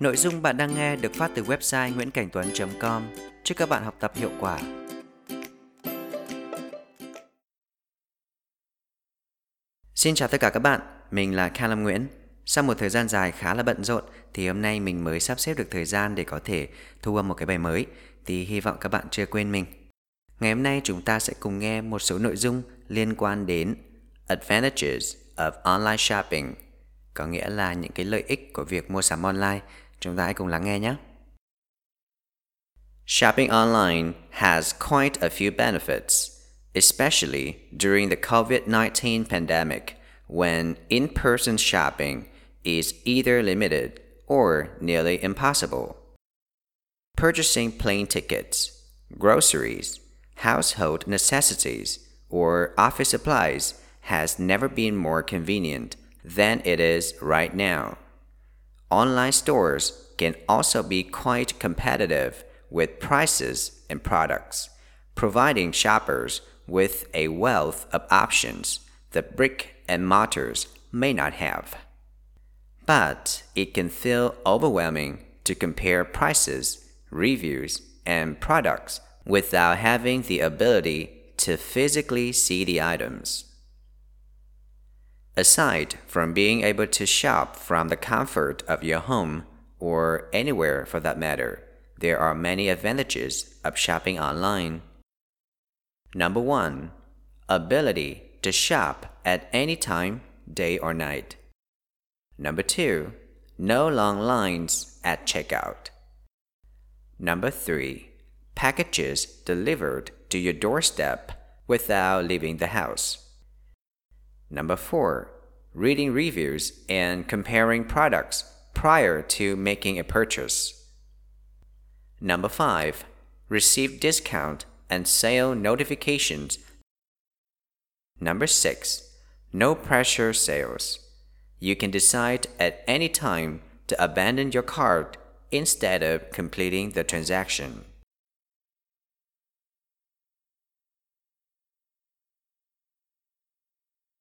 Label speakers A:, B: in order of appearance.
A: Nội dung bạn đang nghe được phát từ website nguyễn.cảnh.tuấn.com. Chúc các bạn học tập hiệu quả. Xin chào tất cả các bạn, mình là Callum Nguyễn. Sau một thời gian dài khá là bận rộn thì hôm nay mình mới sắp xếp được thời gian để có thể thu âm một cái bài mới thì hy vọng các bạn chưa quên mình. Ngày hôm nay chúng ta sẽ cùng nghe một số nội dung liên quan đến Advantages of Online Shopping, có nghĩa là những cái lợi ích của việc mua sắm online. Chúng ta hãy cùng lắng nghe nhé. Shopping online has quite a few benefits, especially during the COVID 19 pandemic when in person shopping is either limited or nearly impossible. Purchasing plane tickets, groceries, household necessities, or office supplies has never been more convenient than it is right now. Online stores can also be quite competitive with prices and products, providing shoppers with a wealth of options that brick and mortars may not have. But it can feel overwhelming to compare prices, reviews, and products without having the ability to physically see the items. Aside from being able to shop from the comfort of your home or anywhere for that matter, there are many advantages of shopping online. Number one, ability to shop at any time, day or night. Number two, no long lines at checkout. Number three, packages delivered to your doorstep without leaving the house. Number four, reading reviews and comparing products prior to making a purchase. Number five, receive discount and sale notifications. Number six, no pressure sales. You can decide at any time to abandon your cart instead of completing the transaction.